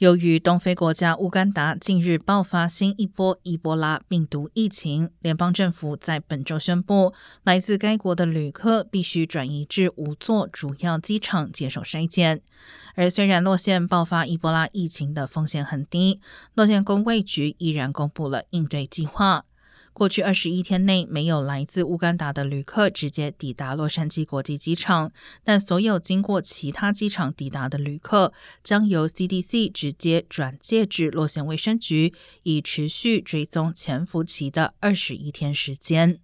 由于东非国家乌干达近日爆发新一波伊波拉病毒疫情，联邦政府在本周宣布，来自该国的旅客必须转移至五座主要机场接受筛检。而虽然洛县爆发伊波拉疫情的风险很低，洛县公卫局依然公布了应对计划。过去二十一天内没有来自乌干达的旅客直接抵达洛杉矶国际机场，但所有经过其他机场抵达的旅客将由 CDC 直接转介至洛县卫生局，以持续追踪潜伏期的二十一天时间。